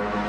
you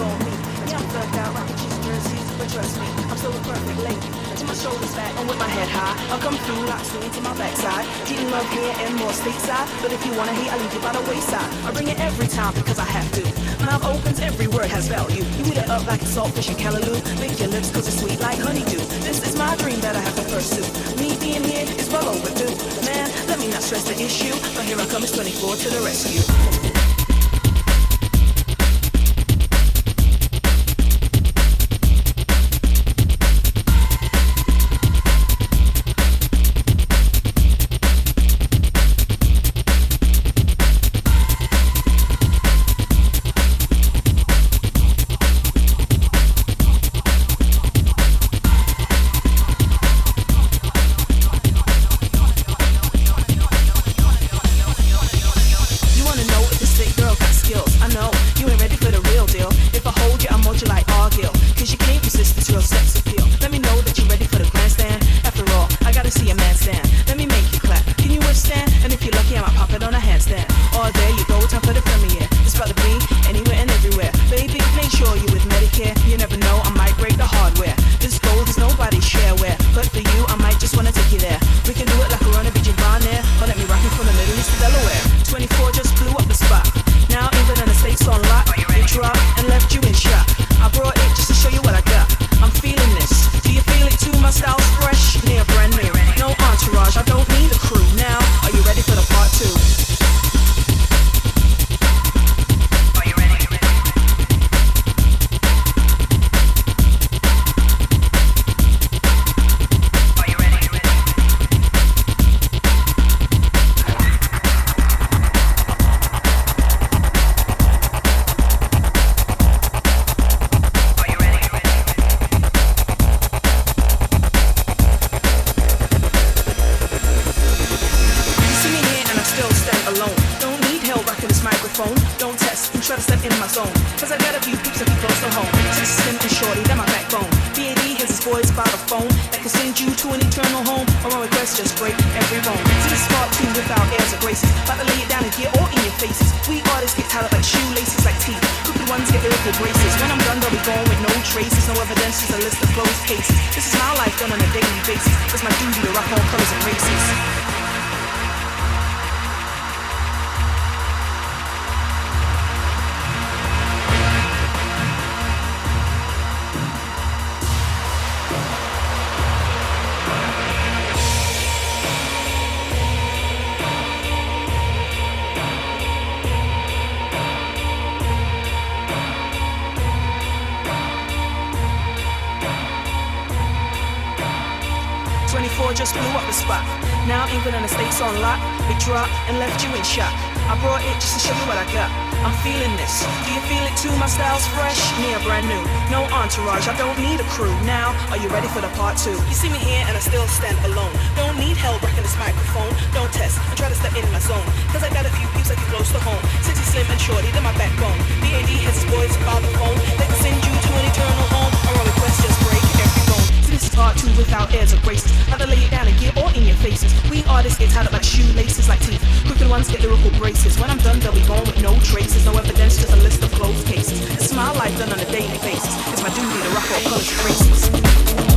on me. I'm thugged out like a cheeseburger but trust me, I'm still a perfect lady. To my shoulders back and with my head high, I'll come through like sweet to my backside. getting love here and more stateside, but if you wanna hate, I'll leave you by the wayside. I bring it every time because I have to. Mouth opens, every word has value. You eat it up like a saltfish and kalaloo, Lick your lips cause it's sweet like honeydew. This is my dream that I have to pursue. Me being here is well overdue. Man, let me not stress the issue, but here I come, it's 24 to the rescue. Get lyrical braces. When I'm done, they'll be gone with no traces. No evidence, just a list of closed cases. It's my life done on a daily basis. It's my duty to rock all colors and races.